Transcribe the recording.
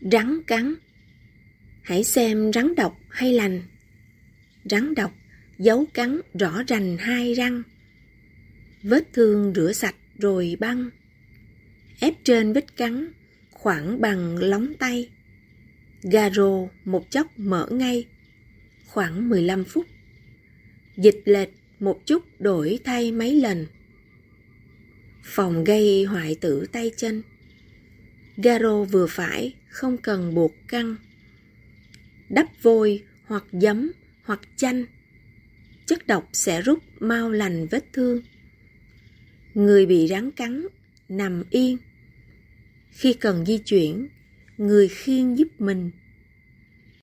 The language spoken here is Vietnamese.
Rắn cắn Hãy xem rắn độc hay lành. Rắn độc, dấu cắn rõ rành hai răng. Vết thương rửa sạch rồi băng. Ép trên vết cắn, khoảng bằng lóng tay. Garo một chốc mở ngay, khoảng 15 phút. Dịch lệch một chút đổi thay mấy lần. Phòng gây hoại tử tay chân. Garo vừa phải, không cần buộc căng. Đắp vôi hoặc giấm hoặc chanh. Chất độc sẽ rút mau lành vết thương. Người bị rắn cắn, nằm yên. Khi cần di chuyển, người khiêng giúp mình